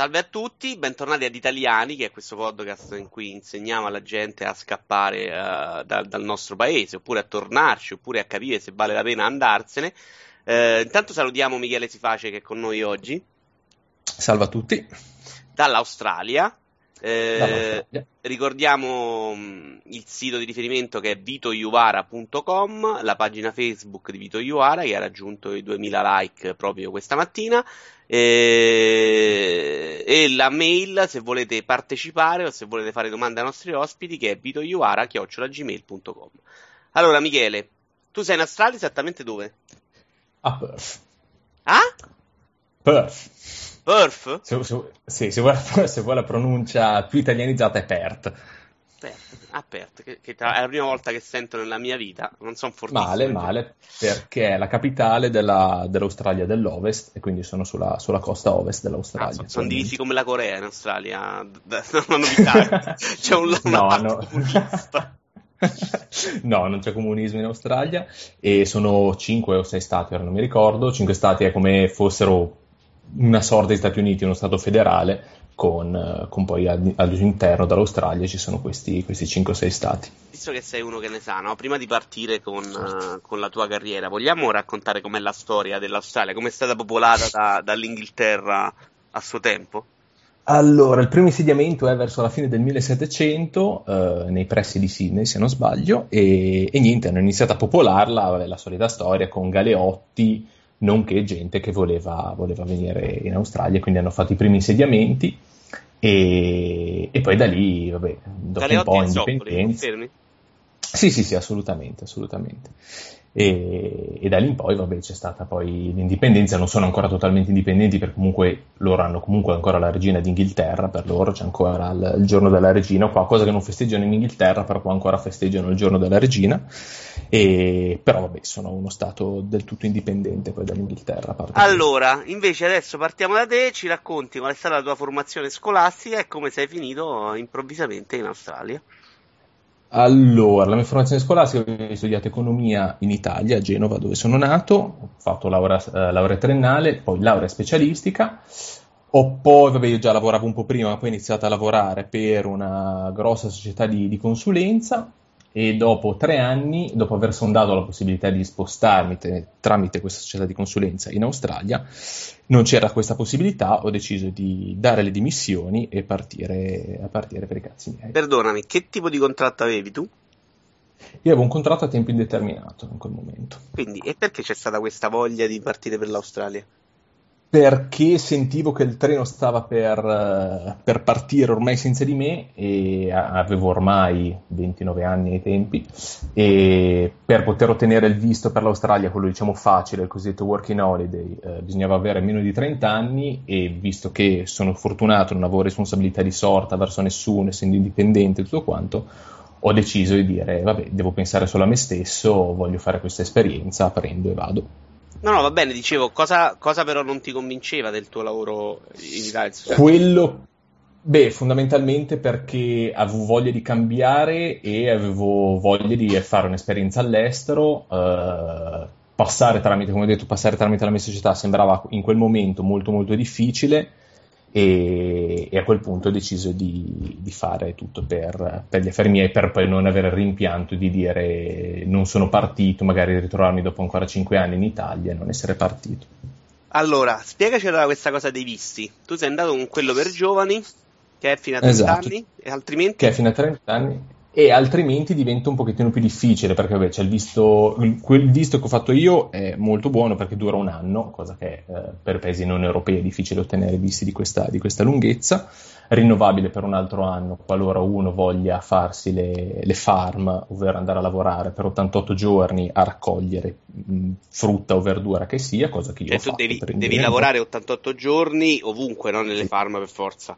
Salve a tutti, bentornati ad Italiani, che è questo podcast in cui insegniamo alla gente a scappare uh, da, dal nostro paese, oppure a tornarci, oppure a capire se vale la pena andarsene. Uh, intanto salutiamo Michele Siface che è con noi oggi. Salve a tutti. Dall'Australia. Eh, ricordiamo mm, il sito di riferimento che è vitoiuvara.com, la pagina Facebook di Vito Iuvara che ha raggiunto i 2000 like proprio questa mattina e, e la mail se volete partecipare o se volete fare domande ai nostri ospiti che è vitoiuvara.gmail.com Allora Michele, tu sei in Australia esattamente dove? A Perth. Ah? Perth. Perth? Se, se, sì, se vuoi, se vuoi la pronuncia più italianizzata è Perth. Perth, ah, Perth che, che è la prima volta che sento nella mia vita, non sono fortissimo. Male, male, perché è la capitale della, dell'Australia dell'Ovest e quindi sono sulla, sulla costa ovest dell'Australia. Ah, sono, sono divisi come la Corea in Australia, una novità, c'è un no, no. no, non c'è comunismo in Australia e sono 5 o 6 stati, ora non mi ricordo, 5 stati è come fossero una sorta di Stati Uniti, uno Stato federale, con, con poi all'interno dall'Australia ci sono questi, questi 5-6 stati. Visto che sei uno che ne sa, no? prima di partire con, uh, con, la tua carriera, vogliamo raccontare com'è la storia dell'Australia, come è stata popolata da, dall'Inghilterra a suo tempo? Allora, il primo insediamento è verso la fine del 1700, eh, nei pressi di Sydney, se non sbaglio, e, e niente, hanno iniziato a popolarla, vabbè, la solita storia, con galeotti, nonché gente che voleva, voleva venire in Australia, quindi hanno fatto i primi insediamenti e, e poi da lì, vabbè, dopo Galeotti un po' indipendenza. Sì, sì, sì, assolutamente, assolutamente e, e, da lì in poi vabbè, c'è stata poi l'indipendenza, non sono ancora totalmente indipendenti perché comunque loro hanno comunque ancora la regina d'Inghilterra, per loro c'è ancora il, il giorno della regina, qua cosa che non festeggiano in Inghilterra, però qua ancora festeggiano il giorno della regina, e, però vabbè sono uno stato del tutto indipendente poi dall'Inghilterra. Allora, invece adesso partiamo da te, ci racconti qual è stata la tua formazione scolastica e come sei finito improvvisamente in Australia. Allora, la mia formazione scolastica, ho studiato economia in Italia, a Genova, dove sono nato, ho fatto laurea, eh, laurea triennale, poi laurea specialistica, ho poi, vabbè, io già lavoravo un po' prima, ma poi ho iniziato a lavorare per una grossa società di, di consulenza, e dopo tre anni, dopo aver sondato la possibilità di spostarmi te, tramite questa società di consulenza in Australia, non c'era questa possibilità, ho deciso di dare le dimissioni e partire, a partire per i cazzi miei. Perdonami, che tipo di contratto avevi tu? Io avevo un contratto a tempo indeterminato in quel momento. Quindi, e perché c'è stata questa voglia di partire per l'Australia? Perché sentivo che il treno stava per, eh, per, partire ormai senza di me e avevo ormai 29 anni ai tempi e per poter ottenere il visto per l'Australia, quello diciamo facile, il cosiddetto working holiday, eh, bisognava avere meno di 30 anni e visto che sono fortunato, non avevo responsabilità di sorta verso nessuno, essendo indipendente e tutto quanto, ho deciso di dire vabbè, devo pensare solo a me stesso, voglio fare questa esperienza, prendo e vado. No, no, va bene, dicevo, cosa, cosa però non ti convinceva del tuo lavoro in Italia? Cioè... Quello, beh, fondamentalmente perché avevo voglia di cambiare e avevo voglia di fare un'esperienza all'estero, eh, passare tramite, come ho detto, passare tramite la mia società sembrava in quel momento molto molto difficile e, e, a quel punto ho deciso di, di fare tutto per, per, gli affari miei per poi non avere il rimpianto di dire non sono partito, magari ritrovarmi dopo ancora 5 anni in Italia e non essere partito. Allora, spiegaci allora questa cosa dei visti. Tu sei andato con quello per giovani, che è fino a 30 esatto. anni, e altrimenti? Che è fino a 30 anni, e altrimenti diventa un pochettino più difficile perché vabbè, c'è il visto, quel visto che ho fatto io è molto buono perché dura un anno, cosa che eh, per paesi non europei è difficile ottenere visti di questa, di questa, lunghezza, rinnovabile per un altro anno qualora uno voglia farsi le, le farm, ovvero andare a lavorare per 88 giorni a raccogliere mh, frutta o verdura che sia, cosa che io cioè, ho tu devi, devi lavorare 88 giorni ovunque, non nelle sì. farm per forza.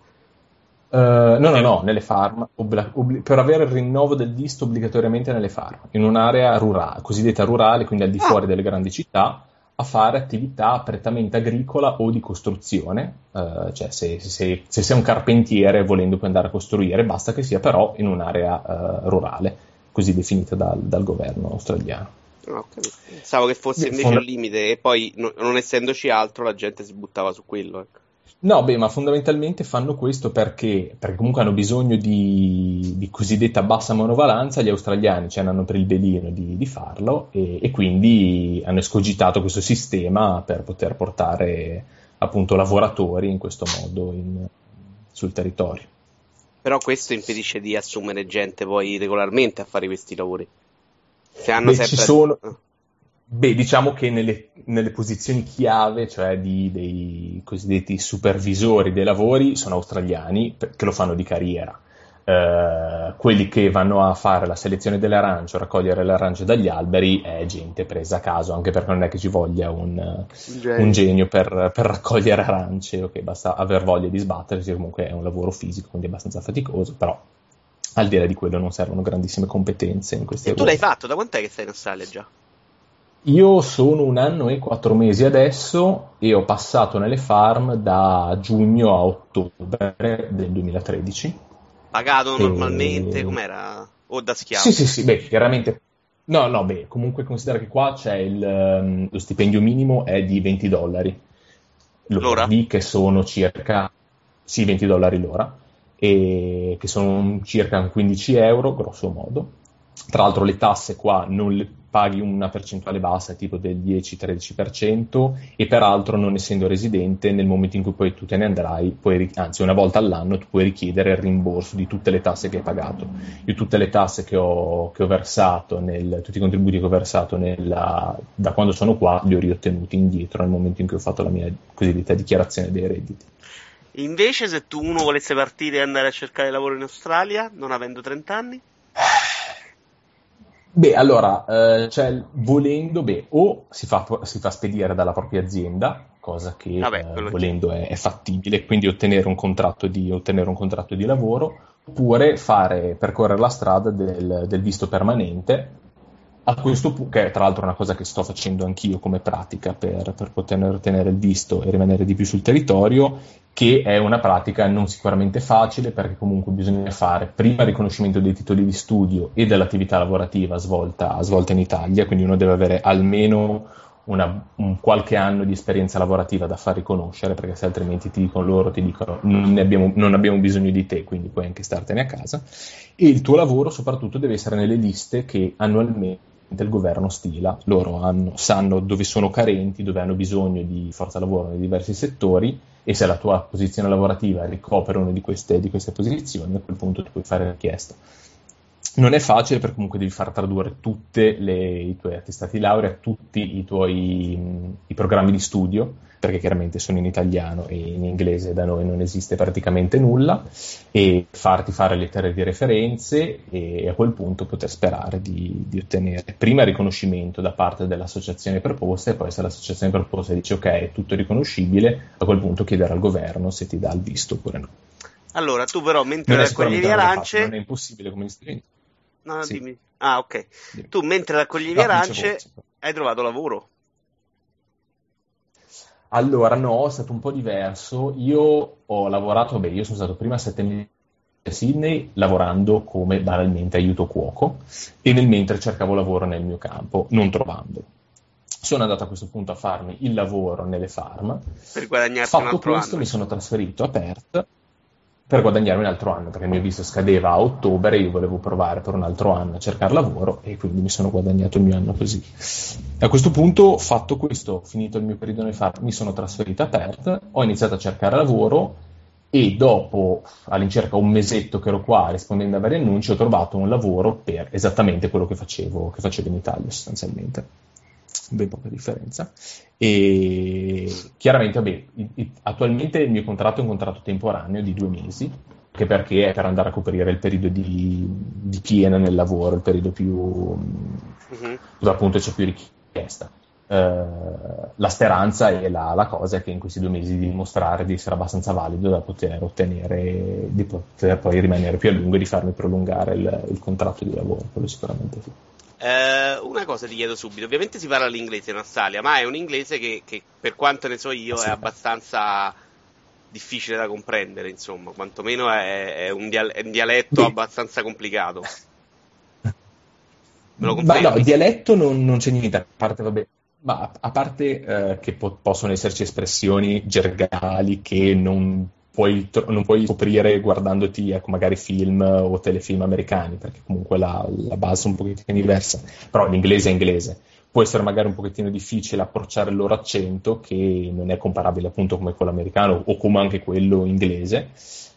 Uh, no, no, no, nelle farm, obla- obli- per avere il rinnovo del visto obbligatoriamente nelle farm, in un'area rurale, cosiddetta rurale, quindi al di ah. fuori delle grandi città, a fare attività prettamente agricola o di costruzione, uh, cioè se, se, se, sei un carpentiere volendo puoi andare a costruire, basta che sia però in un'area uh, rurale, così definita dal, dal governo australiano. Okay. Pensavo che fosse invece al limite e poi no, non essendoci altro la gente si buttava su quello. Ecco. No, beh, ma fondamentalmente fanno questo perché, perché comunque hanno bisogno di, di, cosiddetta bassa monovalenza, gli australiani ce l'hanno per il belino di, di farlo e, e, quindi hanno escogitato questo sistema per poter portare appunto lavoratori in questo modo in, sul territorio. Però questo impedisce di assumere gente poi regolarmente a fare questi lavori. Se hanno Beh, sempre... ci sono... Beh, diciamo che nelle, nelle posizioni chiave, cioè di, dei cosiddetti supervisori dei lavori, sono australiani che lo fanno di carriera. Uh, quelli che vanno a fare la selezione delle arance o raccogliere le arance dagli alberi è gente presa a caso, anche perché non è che ci voglia un, genio, un genio per, per, raccogliere arance, ok, basta aver voglia di sbattersi, comunque è un lavoro fisico, quindi è abbastanza faticoso, però al di là di quello non servono grandissime competenze in questi E tu l'hai fatto? Da quant'è che stai in Australia già? Io sono un anno e quattro mesi adesso e ho passato nelle farm da giugno a ottobre del 2013. Pagato e... normalmente? Com'era? O da schiavo? Sì, sì, sì, beh, chiaramente. No, no, beh, comunque considera che qua c'è il, um, lo stipendio minimo è di 20 dollari l'ora, l'ora? che sono circa, sì, 20 dollari l'ora, e che sono circa 15 euro, grosso modo. Tra l'altro le tasse qua non le paghi una percentuale bassa, tipo del 10-13%, e peraltro non essendo residente, nel momento in cui poi tu te ne andrai, puoi, anzi una volta all'anno, tu puoi richiedere il rimborso di tutte le tasse che hai pagato. Io tutte le tasse che ho, che ho versato, nel, tutti i contributi che ho versato nella, da quando sono qua, li ho riottenuti indietro nel momento in cui ho fatto la mia cosiddetta dichiarazione dei redditi. Invece, se tu uno volesse partire e andare a cercare lavoro in Australia, non avendo 30 anni? Beh, allora, eh, cioè, volendo, beh, o si fa, si fa, spedire dalla propria azienda, cosa che Vabbè, eh, volendo è, è, fattibile, quindi ottenere un, di, ottenere un, contratto di, lavoro, oppure fare, percorrere la strada del, del visto permanente, a questo punto, che è tra l'altro una cosa che sto facendo anch'io come pratica per, per, poter ottenere il visto e rimanere di più sul territorio, che è una pratica non sicuramente facile perché comunque bisogna fare prima il riconoscimento dei titoli di studio e dell'attività lavorativa svolta, svolta in Italia, quindi uno deve avere almeno una, un qualche anno di esperienza lavorativa da far riconoscere, perché se altrimenti ti dicono loro, ti dicono non abbiamo, non abbiamo bisogno di te, quindi puoi anche startene a casa. E il tuo lavoro soprattutto deve essere nelle liste che annualmente il governo stila, loro hanno, sanno dove sono carenti, dove hanno bisogno di forza lavoro nei diversi settori e se la tua posizione lavorativa ricopre una di queste, di queste posizioni, a quel punto ti puoi fare richiesta. Non è facile perché comunque devi far tradurre tutti i tuoi attestati di laurea, tutti i tuoi i programmi di studio, perché chiaramente sono in italiano e in inglese da noi non esiste praticamente nulla, e farti fare lettere di referenze e a quel punto poter sperare di, di ottenere prima il riconoscimento da parte dell'associazione proposta e poi se l'associazione proposta dice ok è tutto riconoscibile, a quel punto chiedere al governo se ti dà il visto oppure no. Allora, tu però mentre raccoglievi arance... Non è impossibile come studenti. No, no, sì. dimmi. Ah, ok. Dimmi. Tu mentre raccoglievi no, arance hai trovato lavoro? Allora, no, è stato un po' diverso. Io ho lavorato, beh, io sono stato prima sette mesi a Sydney lavorando come banalmente aiuto cuoco e nel mentre cercavo lavoro nel mio campo, non trovandolo. Sono andato a questo punto a farmi il lavoro nelle farm. Per guadagnarti Fatto questo, anno. mi sono trasferito a Perth per guadagnarmi un altro anno, perché il mio visto scadeva a ottobre, io volevo provare per un altro anno a cercare lavoro e quindi mi sono guadagnato il mio anno così. A questo punto, fatto questo, finito il mio periodo nel FAR, mi sono trasferito a Perth, ho iniziato a cercare lavoro e dopo all'incirca un mesetto che ero qua rispondendo a vari annunci ho trovato un lavoro per esattamente quello che facevo, che facevo in Italia sostanzialmente ben poca differenza. E chiaramente, vabbè, attualmente il mio contratto è un contratto temporaneo di due mesi, che perché è per andare a coprire il periodo di, di piena nel lavoro, il periodo più uh-huh. dove appunto c'è più richiesta. Uh, la speranza e la, la, cosa è che in questi due mesi di dimostrare di essere abbastanza valido da poter ottenere, di poter poi rimanere più a lungo e di farmi prolungare il, il contratto di lavoro, quello sicuramente sì. Eh, una cosa ti chiedo subito, ovviamente si parla l'inglese in Australia, ma è un inglese che, che per quanto ne so io sì. è abbastanza difficile da comprendere, insomma, quantomeno è, è, un, dial- è un, dialetto Beh. abbastanza complicato. Ma no, il dialetto non, non, c'è niente, a parte, vabbè, Ma a parte eh, che po- possono esserci espressioni gergali che non puoi, non puoi scoprire guardandoti ecco, magari film o telefilm americani, perché comunque la, la base è un pochettino diversa, però l'inglese è inglese. Può essere magari un pochettino difficile approcciare il loro accento, che non è comparabile appunto come quello americano o come anche quello inglese,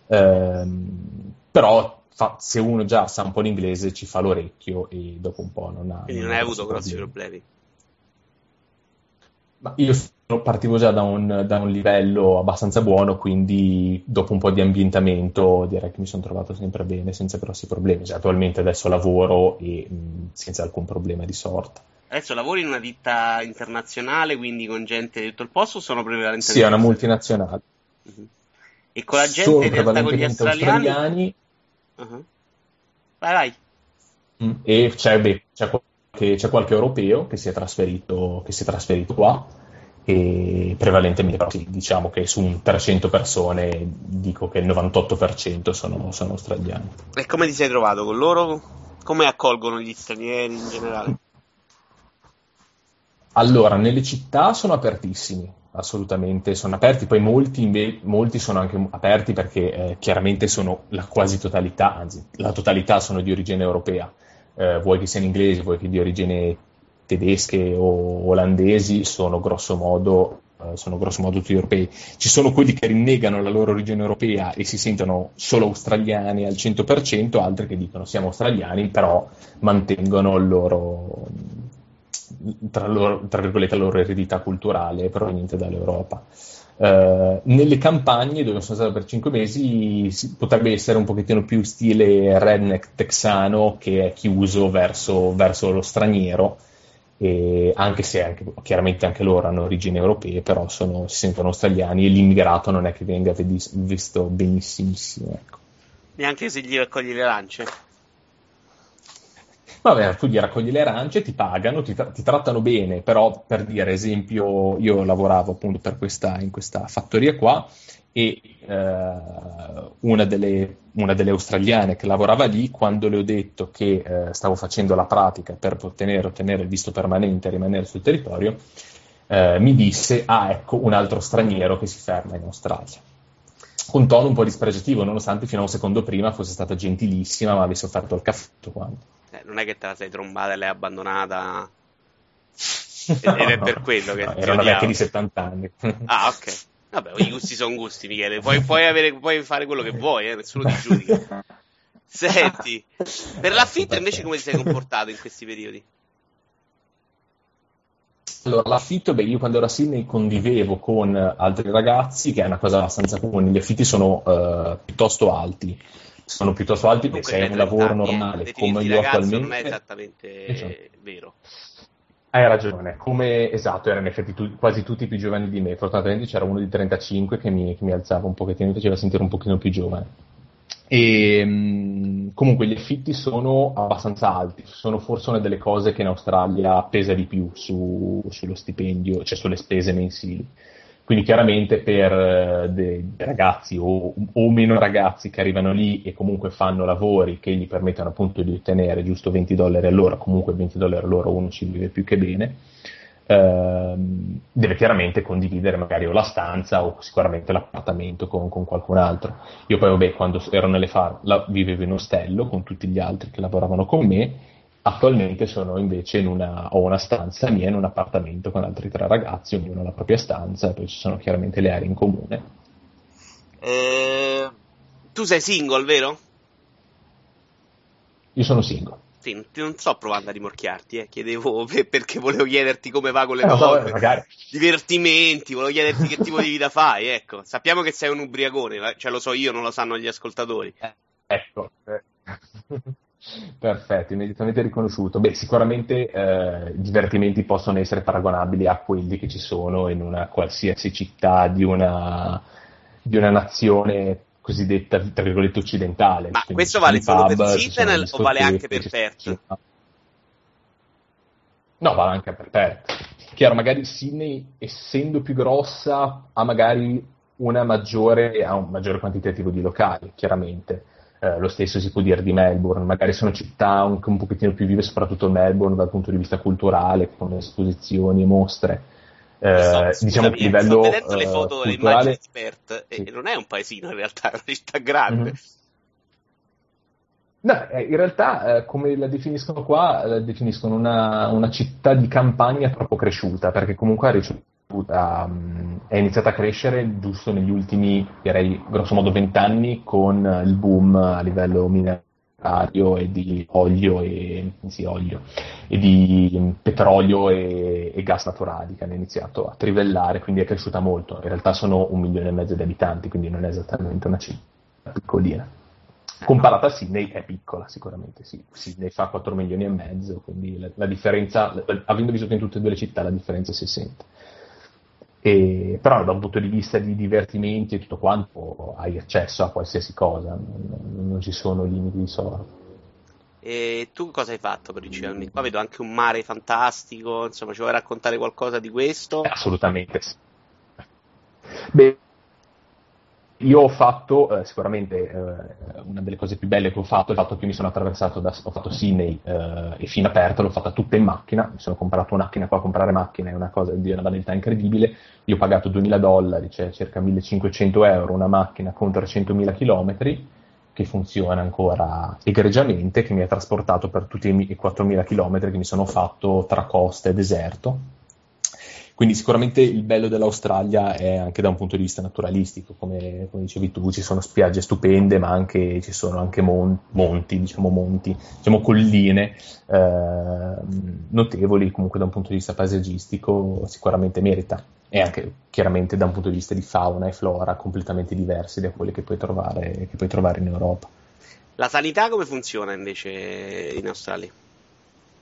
ehm, però fa, se uno già sa un po' l'inglese ci fa l'orecchio e dopo un po' non ha... Quindi non hai avuto grossi problemi? Ma io partivo già da un, da un, livello abbastanza buono, quindi dopo un po' di ambientamento direi che mi sono trovato sempre bene, senza grossi problemi. Cioè, attualmente adesso lavoro e mh, senza alcun problema di sorta. Adesso lavori in una ditta internazionale, quindi con gente di tutto il posto o sono prevalentemente... Sì, è una multinazionale. Uh-huh. E con la gente sono in realtà con gli australiani... australiani... Uh-huh. Vai, vai. Mm. E c'è, beh, c'è c'è qualche europeo che si è trasferito, che si è trasferito qua e prevalentemente però sì, diciamo che su un 300 persone dico che il 98% sono, sono australiani. E come ti sei trovato con loro? Come accolgono gli stranieri in generale? Allora, nelle città sono apertissimi, assolutamente sono aperti, poi molti, molti sono anche aperti perché eh, chiaramente sono la quasi totalità, anzi la totalità sono di origine europea, eh, vuoi che siano inglesi, vuoi che di origine tedesche o olandesi, sono grosso modo eh, sono grossomodo tutti europei. Ci sono quelli che rinnegano la loro origine europea e si sentono solo australiani al 100%, altri che dicono siamo australiani, però mantengono loro, tra, loro, tra virgolette, la loro eredità culturale proveniente dall'Europa. Uh, nelle campagne dove sono stato per 5 mesi potrebbe essere un pochettino più stile redneck texano che è chiuso verso, verso lo straniero e anche se anche, chiaramente anche loro hanno origini europee però sono, si sentono australiani e l'immigrato non è che venga visto benissimissimo ecco. neanche se gli raccogli le arance Vabbè, tu gli raccogli le arance, ti pagano, ti, tra- ti, trattano bene, però per dire, esempio, io lavoravo appunto questa, in questa fattoria qua e eh, una, delle, una, delle, australiane che lavorava lì, quando le ho detto che eh, stavo facendo la pratica per ottenere, ottenere, il visto permanente e rimanere sul territorio, eh, mi disse, ah ecco, un altro straniero che si ferma in Australia. Un tono un po' dispregiativo, nonostante fino a un secondo prima fosse stata gentilissima, ma avesse offerto il caffè quando. Eh, non è che te la sei trombata e l'hai abbandonata. Ed è per quello che. No, era una vecchia di 70 anni. ah, ok. Vabbè, i gusti sono gusti, Michele. Puoi, puoi, avere, puoi fare quello che vuoi, eh? nessuno ti giudica. Senti, per l'affitto invece come ti sei comportato in questi periodi? Allora, l'affitto, beh, io quando ero a Sydney convivevo con altri ragazzi, che è una cosa abbastanza comune, gli affitti sono uh, piuttosto alti sono piuttosto alti perché se hai un lavoro normale come io attualmente non è esattamente esatto. vero hai ragione, come esatto, erano in effetti tu, quasi tutti più giovani di me. Fortunatamente c'era uno di 35 che mi, che mi alzava un pochettino, mi faceva sentire un pochino più giovane. E mh, comunque gli affitti sono abbastanza alti, sono forse una delle cose che in Australia pesa di più su, sullo stipendio, cioè sulle spese mensili. Quindi chiaramente per eh, dei ragazzi o, o, meno ragazzi che arrivano lì e comunque fanno lavori che gli permettono appunto di ottenere giusto 20 dollari all'ora, comunque 20 dollari all'ora uno ci vive più che bene, ehm, deve chiaramente condividere magari o la stanza o sicuramente l'appartamento con, con qualcun altro. Io poi vabbè quando ero nelle farm vivevo in ostello con tutti gli altri che lavoravano con me Attualmente sono invece in una, ho una stanza mia in un appartamento con altri tre ragazzi, ognuno ha la propria stanza, poi ci sono chiaramente le aree in comune. Eh, tu sei single, vero? Io sono single. Sì, non sto provando a rimorchiarti, eh. chiedevo perché volevo chiederti come va con le eh, donne, magari. divertimenti, volevo chiederti che tipo di vita fai, ecco. Sappiamo che sei un ubriacone, cioè lo so io, non lo sanno gli ascoltatori. Eh, ecco. Perfetto, immediatamente riconosciuto. Beh, sicuramente eh, i divertimenti possono essere paragonabili a quelli che ci sono in una qualsiasi città di una, di una nazione cosiddetta, tra virgolette, occidentale. Ma Quindi questo vale solo pub, per Sydney o vale anche per Perth? No, vale anche per Perth. Chiaro, magari Sydney, essendo più grossa, ha magari una maggiore, ha un maggiore quantitativo di locali, chiaramente Eh, lo stesso si può dire di Melbourne, magari sono città anche un pochettino più vive, soprattutto Melbourne dal punto di vista culturale, con esposizioni e mostre. Eh, so, diciamo che a livello sto vedendo le foto, culturale, le immagini di Perth, sì. e non è un paesino in realtà, è una città grande. Mm-hmm. No, eh, in realtà, eh, come la definiscono qua, la definiscono una, una, città di campagna troppo cresciuta, perché comunque ha ricevuta, um, è iniziata a crescere giusto negli ultimi, direi, grosso modo vent'anni con il boom a livello minerario e di olio e, sì, olio, e di petrolio e, e, gas naturali che hanno iniziato a trivellare, quindi è cresciuta molto. In realtà sono un milione e mezzo di abitanti, quindi non è esattamente una città piccolina. Comparata a Sydney è piccola sicuramente, sì. Sydney fa 4 milioni e mezzo, quindi la, la differenza, avendo vissuto in tutte e due le città, la differenza si sente. E, però da un punto di vista di divertimenti e tutto quanto hai accesso a qualsiasi cosa, non, non ci sono limiti di sorta. E tu cosa hai fatto principalmente? Qua vedo anche un mare fantastico, insomma, ci vuoi raccontare qualcosa di questo? Assolutamente sì. Beh, io ho fatto, eh, sicuramente eh, una delle cose più belle che ho fatto è il fatto che mi sono attraversato da, ho fatto Sydney eh, e fino aperta, l'ho fatta tutta in macchina, mi sono comprato macchina, qua comprare macchine è una cosa di una banalità incredibile, io ho pagato 2000 dollari, cioè circa 1500 euro, una macchina con 300.000 chilometri, che funziona ancora egregiamente, che mi ha trasportato per tutti i 4.000 chilometri che mi sono fatto tra costa e deserto quindi sicuramente il bello dell'Australia è anche da un punto di vista naturalistico, come, come dicevi tu, ci sono spiagge stupende, ma anche, ci sono anche mon- monti, diciamo monti, diciamo colline eh, notevoli, comunque da un punto di vista paesaggistico sicuramente merita. E anche chiaramente da un punto di vista di fauna e flora completamente diversi da quelli che puoi trovare, che puoi trovare in Europa. La sanità come funziona invece in Australia?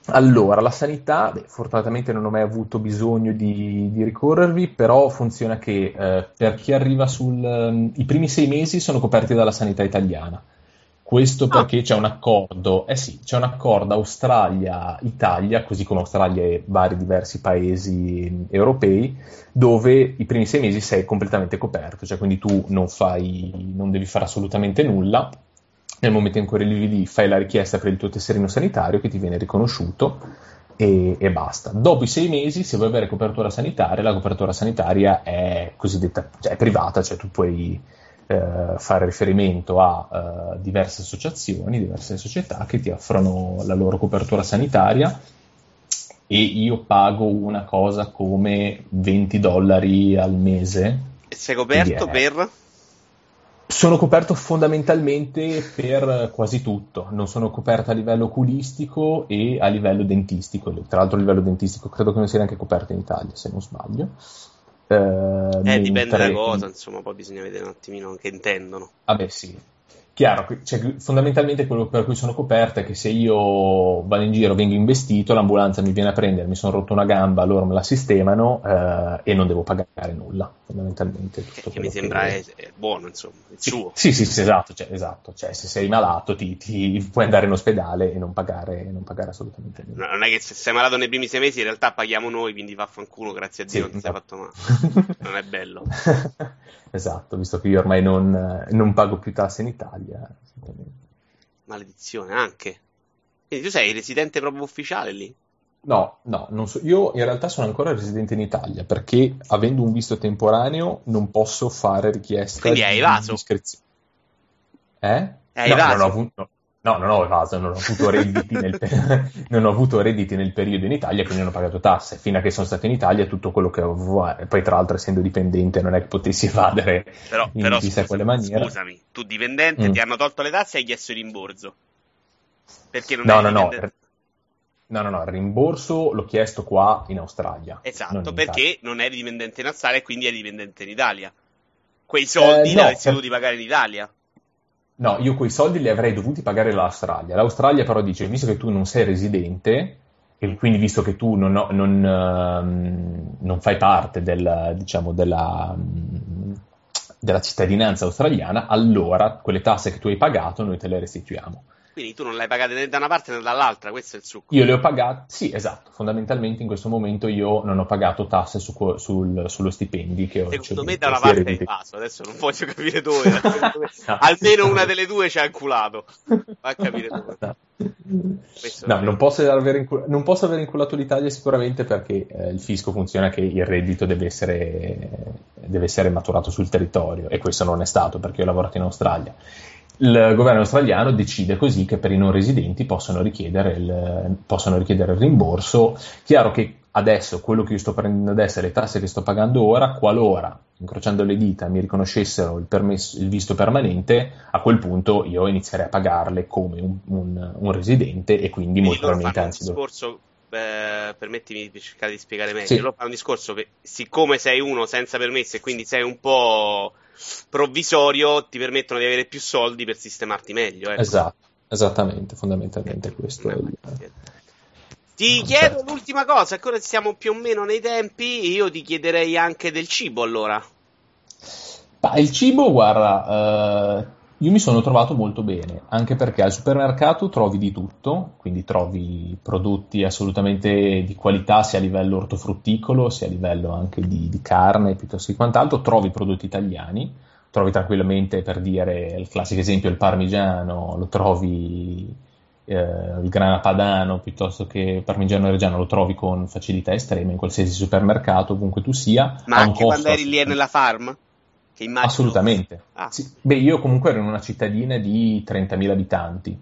Allora, la sanità, beh, fortunatamente non ho mai avuto bisogno di, di ricorrervi, però funziona che eh, per chi arriva sui um, primi sei mesi sono coperti dalla sanità italiana. Questo ah. perché c'è un accordo, eh sì, c'è un accordo Australia-Italia, così come Australia e vari diversi paesi europei, dove i primi sei mesi sei completamente coperto, cioè quindi tu non, fai, non devi fare assolutamente nulla nel momento in cui arrivi lì fai la richiesta per il tuo tesserino sanitario che ti viene riconosciuto e, e, basta. Dopo i sei mesi, se vuoi avere copertura sanitaria, la copertura sanitaria è cosiddetta, cioè è privata, cioè tu puoi eh, fare riferimento a eh, diverse associazioni, diverse società che ti offrono la loro copertura sanitaria e io pago una cosa come 20 dollari al mese. E sei coperto per? Sono coperto fondamentalmente per quasi tutto, non sono coperto a livello oculistico e a livello dentistico, tra l'altro a livello dentistico credo che non sia neanche coperto in Italia se non sbaglio. Eh, eh dipende da cosa, insomma, poi bisogna vedere un attimino che intendono. Vabbè sì, Chiaro, cioè, fondamentalmente quello per cui sono coperto è che se io vado in giro, vengo investito, l'ambulanza mi viene a prendere, mi sono rotto una gamba, loro me la sistemano eh, e non devo pagare nulla, fondamentalmente. Tutto che mi sembra che... è, buono, insomma, il suo. Sì, sì, sì, esatto, cioè, esatto. Cioè, se sei malato ti, ti, puoi andare in ospedale e non pagare, non pagare assolutamente nulla. No, non è che se sei malato nei primi sei mesi in realtà paghiamo noi, quindi vaffanculo, grazie a Dio, sì, non ti sei fatto male. non è bello. esatto, visto che io ormai non, non pago più tasse in Italia. Maledizione, anche. Quindi tu sei residente proprio ufficiale lì? No, no, so. io in realtà sono ancora residente in Italia perché avendo un visto temporaneo non posso fare richiesta Quindi hai evaso? di iscrizione. Eh? Hai no, evaso? Non ho avuto, No, non ho evaso, non ho avuto redditi, nel, non ho avuto redditi nel periodo in Italia, quindi non ho pagato tasse. Fino a che sono stato in Italia, tutto quello che avevo, poi tra l'altro essendo dipendente non è che potessi evadere però, in però, chissà quale maniera. Scusami, tu dipendente mm. ti hanno tolto le tasse e hai chiesto il rimborso. Perché non no, no, no, no, no, no, il rimborso l'ho chiesto qua in Australia. Esatto, perché Italia. non eri dipendente in Australia e quindi eri dipendente in Italia. Quei soldi eh, no, li avresti per... dovuti pagare in Italia. No, io quei soldi li avrei dovuti pagare l'Australia. L'Australia però dice, visto che tu non sei residente, e quindi visto che tu non, non, uh, non fai parte del, diciamo, della, della, cittadinanza australiana, allora quelle tasse che tu hai pagato noi te le restituiamo. Quindi tu non l'hai pagata né da una parte né dall'altra, questo è il succo. Io le ho pagate, sì, esatto. Fondamentalmente in questo momento io non ho pagato tasse su, sul, sullo stipendio che ho Secondo me da una parte è invaso, adesso non voglio capire dove. no. Almeno una delle due ci ha inculato. Va a capire dove. No. No, non posso, aver incul- non posso, aver inculato l'Italia sicuramente perché eh, il fisco funziona che il reddito deve essere, deve essere maturato sul territorio e questo non è stato perché ho lavorato in Australia il governo australiano decide così che per i non residenti possono richiedere il, possono richiedere il rimborso. Chiaro che adesso quello che io sto prendendo adesso e le tasse che sto pagando ora, qualora incrociando le dita mi riconoscessero il, permesso, il visto permanente, a quel punto io inizierei a pagarle come un, un, un residente e quindi, quindi molto probabilmente anzi. Discorso, eh, permettimi di cercare di spiegare meglio. Sì. Loro fanno un discorso che siccome sei uno senza permesso e quindi sei un po' provvisorio ti permettono di avere più soldi per sistemarti meglio. Ecco. Esatto, esattamente, fondamentalmente questo è il... Ti chiedo l'ultima cosa, ancora siamo più o meno nei tempi, io ti chiederei anche del cibo allora. Bah, il cibo, guarda, uh, io mi sono trovato molto bene, anche perché al supermercato trovi di tutto, quindi trovi prodotti assolutamente di qualità sia a livello ortofrutticolo sia a livello anche di, di carne piuttosto che quant'altro, trovi prodotti italiani, trovi tranquillamente per dire il classico esempio il parmigiano, lo trovi eh, il grana padano piuttosto che il parmigiano reggiano lo trovi con facilità estrema in qualsiasi supermercato, ovunque tu sia. Ma anche quando eri lì nella farm? Immagino... Assolutamente. Ah. Sì. Beh, io comunque ero in una cittadina di 30.000 abitanti,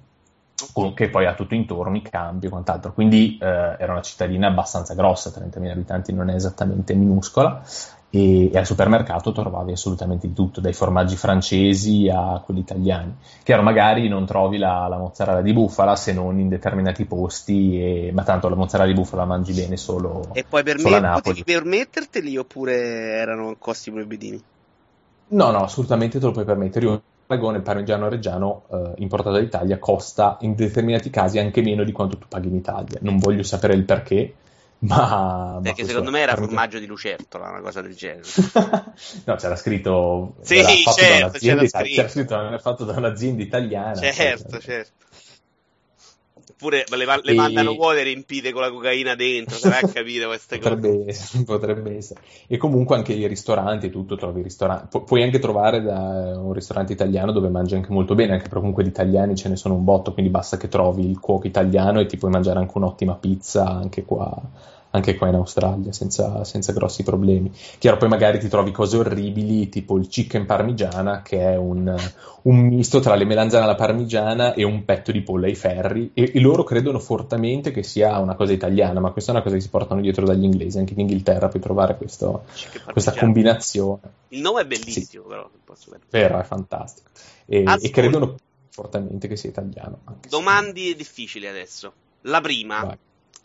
okay. che poi ha tutto intorno, i campi e quant'altro, quindi eh, era una cittadina abbastanza grossa, 30.000 abitanti non è esattamente minuscola, e, e, al supermercato trovavi assolutamente di tutto, dai formaggi francesi a quelli italiani. Chiaro, magari non trovi la, la mozzarella di bufala se non in determinati posti, e, ma tanto la mozzarella di bufala la mangi bene solo, e poi per solo me, potevi permetterteli oppure erano costi proibitivi? No, no, assolutamente te lo puoi permettere. Io paragone il parmigiano reggiano eh, importato dall'Italia costa in determinati casi anche meno di quanto tu paghi in Italia. Non voglio sapere il perché, ma... Perché ma secondo me era formaggio di lucertola, una cosa del genere. no, c'era scritto... Sì, certo, c'era, scritto. c'era scritto, era fatto da un'azienda italiana. Certo, cioè, certo. Oppure le, le e... mandano vuote riempite con la cocaina dentro, sarà a capire queste potrebbe cose. Essere, potrebbe essere. E comunque anche i ristoranti, tutto trovi ristoranti. Pu- puoi anche trovare da un ristorante italiano dove mangi anche molto bene, anche perché comunque di italiani ce ne sono un botto, quindi basta che trovi il cuoco italiano e ti puoi mangiare anche un'ottima pizza anche qua anche qua in Australia senza, senza, grossi problemi. Chiaro, poi magari ti trovi cose orribili tipo il chicken parmigiana, che è un, un misto tra le melanzane alla parmigiana e un petto di pollo ai ferri, e, e, loro credono fortemente che sia una cosa italiana, ma questa è una cosa che si portano dietro dagli inglesi, anche in Inghilterra puoi trovare questo, questa combinazione. Il nome è bellissimo, sì. però. Vero, è fantastico. E, e, credono fortemente che sia italiano. Domandi difficili adesso. La prima. Vai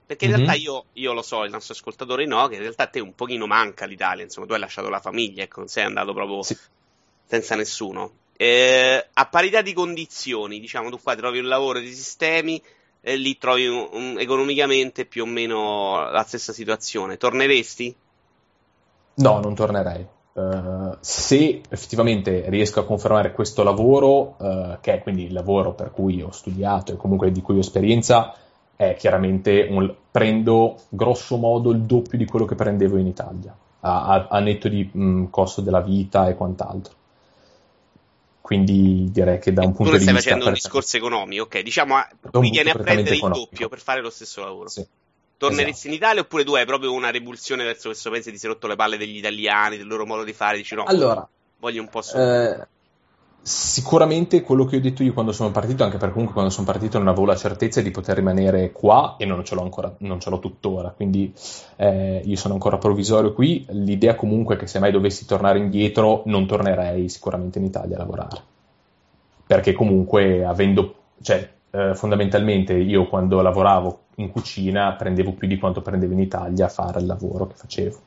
perché in mm-hmm. realtà io, io, lo so, il nostro ascoltatore no, che in realtà a te un pochino manca l'Italia, insomma, tu hai lasciato la famiglia, ecco, non sei andato proprio sì. senza nessuno. Eh, a parità di condizioni, diciamo, tu qua trovi un lavoro di sistemi, e lì trovi un, un, economicamente più o meno la stessa situazione. Torneresti? No, non tornerei. Uh, se effettivamente riesco a confermare questo lavoro, uh, che è quindi il lavoro per cui ho studiato e comunque di cui ho esperienza, è chiaramente un, prendo grosso modo il doppio di quello che prendevo in Italia, a, a, a netto di mh, costo della vita e quant'altro. Quindi direi che da un punto di vista... Tu stai facendo un discorso economico, ok? Diciamo, mi viene a prendere economico. il doppio per fare lo stesso lavoro. Sì. Torneresti esatto. in Italia oppure tu hai proprio una repulsione verso questo paese ti sei rotto le palle degli italiani, del loro modo di fare, dici no, allora, voglio un po' solo. Eh, Sicuramente quello che ho detto io quando sono partito, anche perché comunque quando sono partito non avevo la certezza di poter rimanere qua e non ce l'ho ancora, non ce l'ho tuttora, quindi eh, io sono ancora provvisorio qui. L'idea comunque è che se mai dovessi tornare indietro non tornerei sicuramente in Italia a lavorare, perché comunque avendo, cioè eh, fondamentalmente io quando lavoravo in cucina prendevo più di quanto prendevo in Italia a fare il lavoro che facevo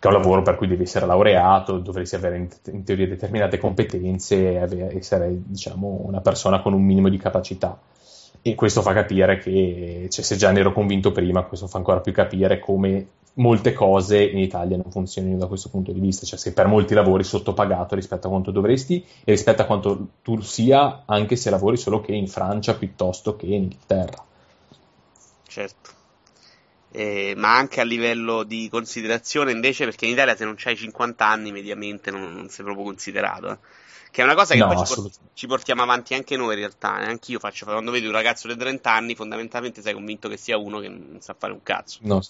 che è un lavoro per cui devi essere laureato, dovresti avere in, in teoria determinate competenze e essere diciamo, una persona con un minimo di capacità. E questo fa capire che, cioè, se già ne ero convinto prima, questo fa ancora più capire come molte cose in Italia non funzionino da questo punto di vista, cioè sei per molti lavori sottopagato rispetto a quanto dovresti e rispetto a quanto tu sia anche se lavori solo che in Francia piuttosto che in Inghilterra. Certo. Eh, ma anche a livello di considerazione invece perché in Italia se non hai 50 anni mediamente non, non sei proprio considerato. Eh. Che è una cosa che no, poi ci, port- ci, portiamo avanti anche noi in realtà. Eh. Anch'io faccio, quando vedi un ragazzo di 30 anni, fondamentalmente sei convinto che sia uno che non sa fare un cazzo. No,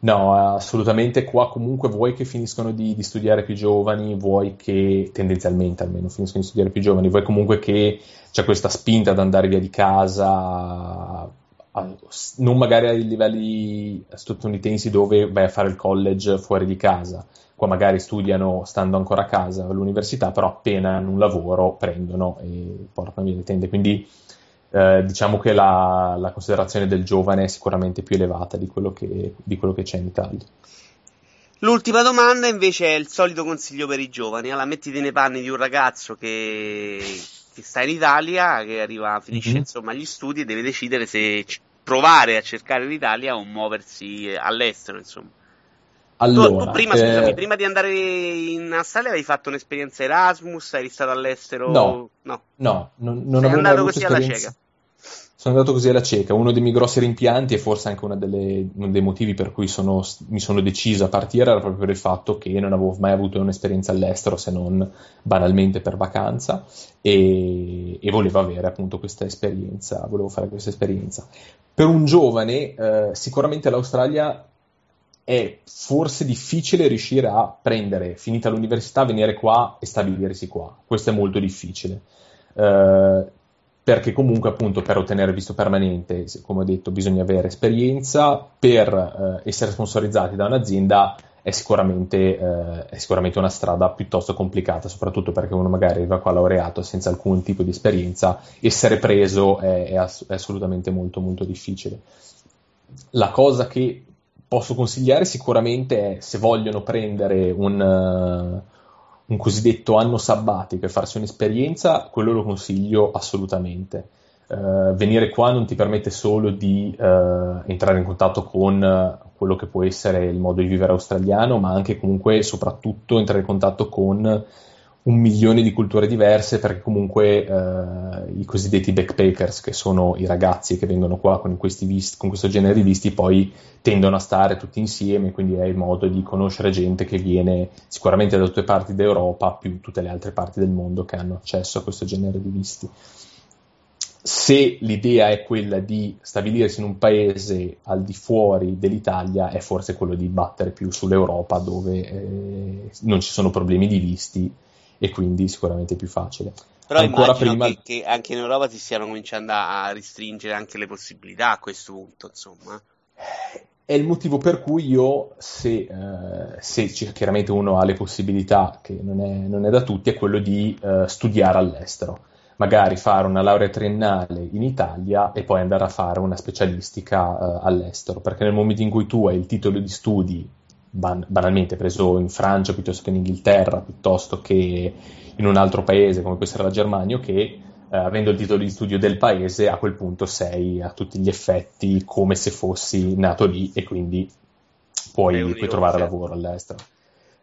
no assolutamente. Qua comunque vuoi che finiscono di, di, studiare più giovani, vuoi che tendenzialmente almeno finiscono di studiare più giovani, vuoi comunque che c'è questa spinta ad andare via di casa non magari ai livelli statunitensi dove vai a fare il college fuori di casa, qua magari studiano stando ancora a casa all'università, però appena hanno un lavoro prendono e portano via le tende. Quindi eh, diciamo che la, la, considerazione del giovane è sicuramente più elevata di quello che, di quello che c'è in Italia. L'ultima domanda invece è il solito consiglio per i giovani. Allora, mettiti nei panni di un ragazzo che, che sta in Italia, che arriva, finisce mm-hmm. insomma gli studi e deve decidere se provare a cercare l'Italia o muoversi all'estero, insomma. Allora, tu, tu prima, eh... scusami, prima di andare in Australia avevi fatto un'esperienza Erasmus, eri stato all'estero? No, no, no non, non Sei andato così alla cieca. Sono andato così alla cieca, uno dei miei grossi rimpianti e forse anche delle, uno dei motivi per cui sono, mi sono deciso a partire era proprio il fatto che non avevo mai avuto un'esperienza all'estero se non banalmente per vacanza e, e volevo avere appunto questa esperienza, volevo fare questa esperienza. Per un giovane eh, sicuramente l'Australia è forse difficile riuscire a prendere, finita l'università, venire qua e stabilirsi qua. Questo è molto difficile. Uh, perché comunque appunto per ottenere visto permanente, come ho detto, bisogna avere esperienza, per uh, essere sponsorizzati da un'azienda è sicuramente, uh, è sicuramente, una strada piuttosto complicata, soprattutto perché uno magari arriva qua laureato senza alcun tipo di esperienza, essere preso è, è, ass- è assolutamente molto molto difficile. La cosa che posso consigliare sicuramente è se vogliono prendere un, uh, un cosiddetto anno sabbatico e farsi un'esperienza, quello lo consiglio assolutamente. Uh, venire qua non ti permette solo di uh, entrare in contatto con quello che può essere il modo di vivere australiano, ma anche comunque soprattutto entrare in contatto con un milione di culture diverse perché comunque eh, i cosiddetti backpackers, che sono i ragazzi che vengono qua con, visti, con, questo genere di visti, poi tendono a stare tutti insieme, quindi il modo di conoscere gente che viene sicuramente da tutte le parti d'Europa, più tutte le altre parti del mondo che hanno accesso a questo genere di visti. Se l'idea è quella di stabilirsi in un paese al di fuori dell'Italia, è forse quello di battere più sull'Europa dove eh, non ci sono problemi di visti e quindi sicuramente più facile. Però Ancora prima... che, che, anche in Europa si stiano cominciando a restringere anche le possibilità a questo punto, insomma. È il motivo per cui io, se, eh, se chiaramente uno ha le possibilità, che non è, non è da tutti, è quello di eh, studiare all'estero. Magari fare una laurea triennale in Italia e poi andare a fare una specialistica eh, all'estero, perché nel momento in cui tu hai il titolo di studi ban- banalmente preso in Francia piuttosto che in Inghilterra, piuttosto che in un altro paese come può essere la Germania, che eh, avendo il titolo di studio del paese, a quel punto sei a tutti gli effetti come se fossi nato lì e quindi puoi, puoi trovare lavoro all'estero.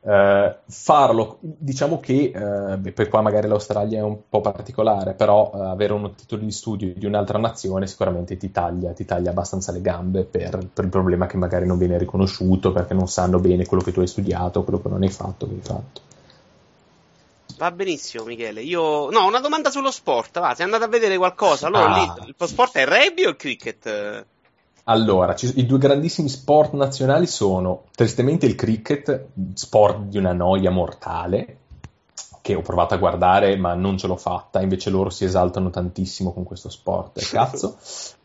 Uh, farlo, diciamo che, beh, poi qua magari l'Australia è un po' particolare, però uh, avere un titolo di studio di un'altra nazione sicuramente ti taglia, ti taglia abbastanza le gambe per, per, il problema che magari non viene riconosciuto perché non sanno bene quello che tu hai studiato, quello che non hai fatto, che hai fatto. Va benissimo, Michele. Io. No, una domanda sullo sport. Va, sei andato a vedere qualcosa? Allora, ah. lì, il sport è il rugby o il cricket? Allora, ci, i due grandissimi sport nazionali sono tristemente il cricket, sport di una noia mortale, che ho provato a guardare ma non ce l'ho fatta, invece loro si esaltano tantissimo con questo sport, cazzo,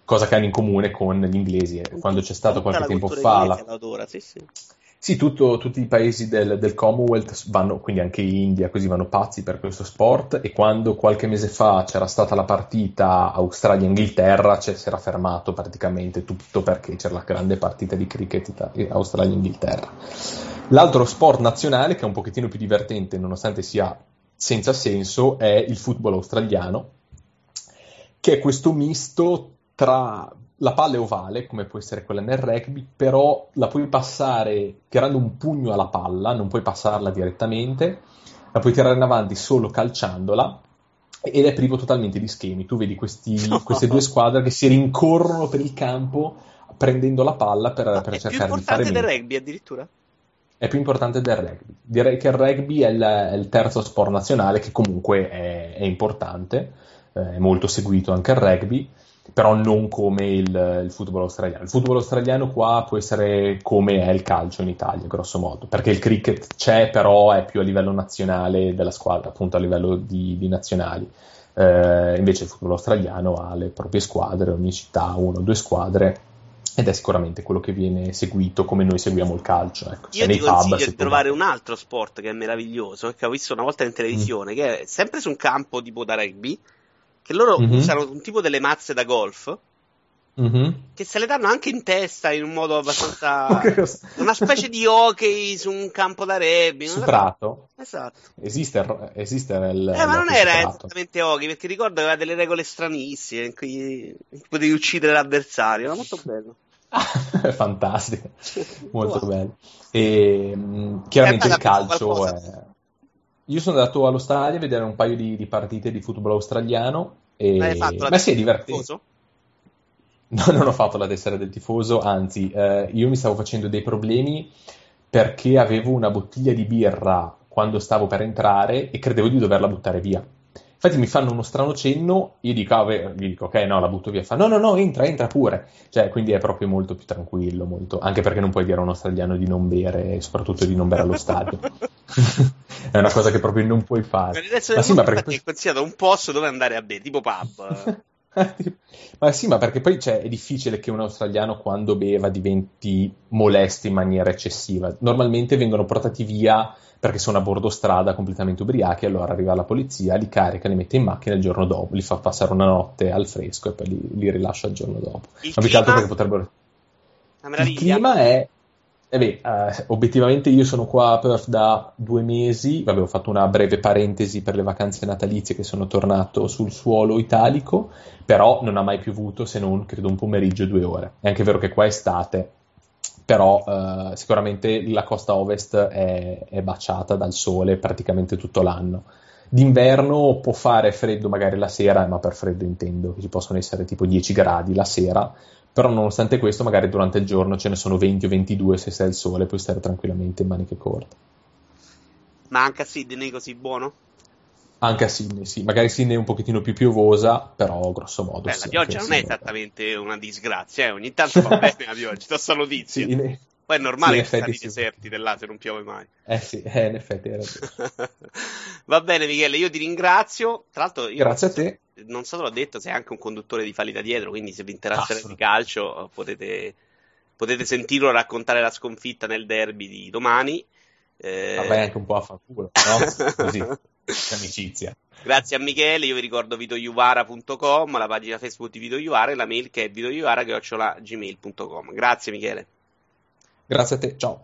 cosa che hanno in comune con gli inglesi. Quando c'è stato qualche tempo fa... La... Adora, sì, sì. Sì, tutto, tutti i paesi del, del, Commonwealth vanno, quindi anche India, così vanno pazzi per questo sport e quando qualche mese fa c'era stata la partita Australia-Inghilterra cioè, si era fermato praticamente tutto perché c'era la grande partita di cricket Australia-Inghilterra. L'altro sport nazionale che è un pochettino più divertente nonostante sia senza senso è il football australiano che è questo misto tra la palla è ovale, come può essere quella nel rugby, però la puoi passare tirando un pugno alla palla, non puoi passarla direttamente, la puoi tirare in avanti solo calciandola ed è privo totalmente di schemi. Tu vedi questi, queste due squadre che si rincorrono per il campo prendendo la palla per, per cercare di fare... È più importante del rugby addirittura? È più importante del rugby. Direi che il rugby è il, è il terzo sport nazionale che comunque è, è importante, eh, è molto seguito anche il rugby però non come il, il, football australiano. Il football australiano qua può essere come è il calcio in Italia, grosso modo, perché il cricket c'è, però è più a livello nazionale della squadra, appunto a livello di, di nazionali. Eh, invece il football australiano ha le proprie squadre, ogni città ha una o due squadre, ed è sicuramente quello che viene seguito come noi seguiamo il calcio. Ecco. Io ti consiglio pub, di trovare un altro sport che è meraviglioso, che ho visto una volta in televisione, mm. che è sempre su un campo tipo da rugby, che loro mm-hmm. usano un tipo delle mazze da golf. Mm-hmm. Che se le danno anche in testa in un modo abbastanza. una specie di hockey su un campo da rugby. Su prato. Esatto. Esiste, esiste nel. Eh, ma non era esattamente hockey, perché ricordo che aveva delle regole stranissime in cui potevi uccidere l'avversario. Era molto bello. Fantastico, molto bello. E, mm, chiaramente il calcio è io sono andato allo stadio a vedere un paio di, di partite di football australiano. E... Ma si è divertito. No, non ho fatto la tessera del tifoso, anzi, eh, io mi stavo facendo dei problemi perché avevo una bottiglia di birra quando stavo per entrare e credevo di doverla buttare via. Infatti mi fanno uno strano cenno, io dico, ah, beh, gli dico ok, no, la butto via. Fa, no, no, no, entra, entra pure. Cioè, quindi è proprio molto più tranquillo, molto... anche perché non puoi dire a un australiano di non bere, e soprattutto di non bere allo stadio. è una cosa che proprio non puoi fare. Ma sì, ma perché... è considerato un posto dove andare a bere, tipo pub. ma sì, ma perché poi cioè, è difficile che un australiano quando beva diventi molesto in maniera eccessiva. Normalmente vengono portati via perché sono a bordo strada completamente ubriachi, allora arriva la polizia, li carica, li mette in macchina il giorno dopo, li fa passare una notte al fresco e poi li, li rilascia il giorno dopo. Il Ma clima? perché potrebbero... Il clima è... Eh beh, eh, obiettivamente io sono qua a Perth da due mesi, vabbè ho fatto una breve parentesi per le vacanze natalizie che sono tornato sul suolo italico, però non ha mai piovuto se non credo un pomeriggio due ore. È anche vero che qua è estate, però eh, sicuramente la costa ovest è, è, baciata dal sole praticamente tutto l'anno. D'inverno può fare freddo magari la sera, ma per freddo intendo che ci possono essere tipo 10 gradi la sera, però nonostante questo magari durante il giorno ce ne sono 20 o 22 se sei il sole, puoi stare tranquillamente in maniche corte. Ma anche a Sydney così buono? Anche a Sydney, sì. Magari Sydney è un pochettino più piovosa, però grosso modo. Beh, sì, la pioggia non è esattamente una disgrazia, eh. ogni tanto va bene la pioggia, ti sto notizia. Sì, in... Poi è normale sì, che stati sì. deserti dell'A se non piove mai. Eh sì, eh, in effetti era Va bene Michele, io ti ringrazio. Tra l'altro, Grazie a te. Non so se l'ho detto, sei anche un conduttore di Falli da dietro, quindi se vi interessa di calcio potete, potete sentirlo raccontare la sconfitta nel derby di domani. Eh... Vabbè, anche un po' a fanculo, no? Così. amicizia. Grazie a Michele, io vi ricordo vitoiuvara.com, la pagina Facebook di Vito Iuvara e la mail che è vitoiuvara.gmail.com. Grazie Michele. Grazie a te, ciao.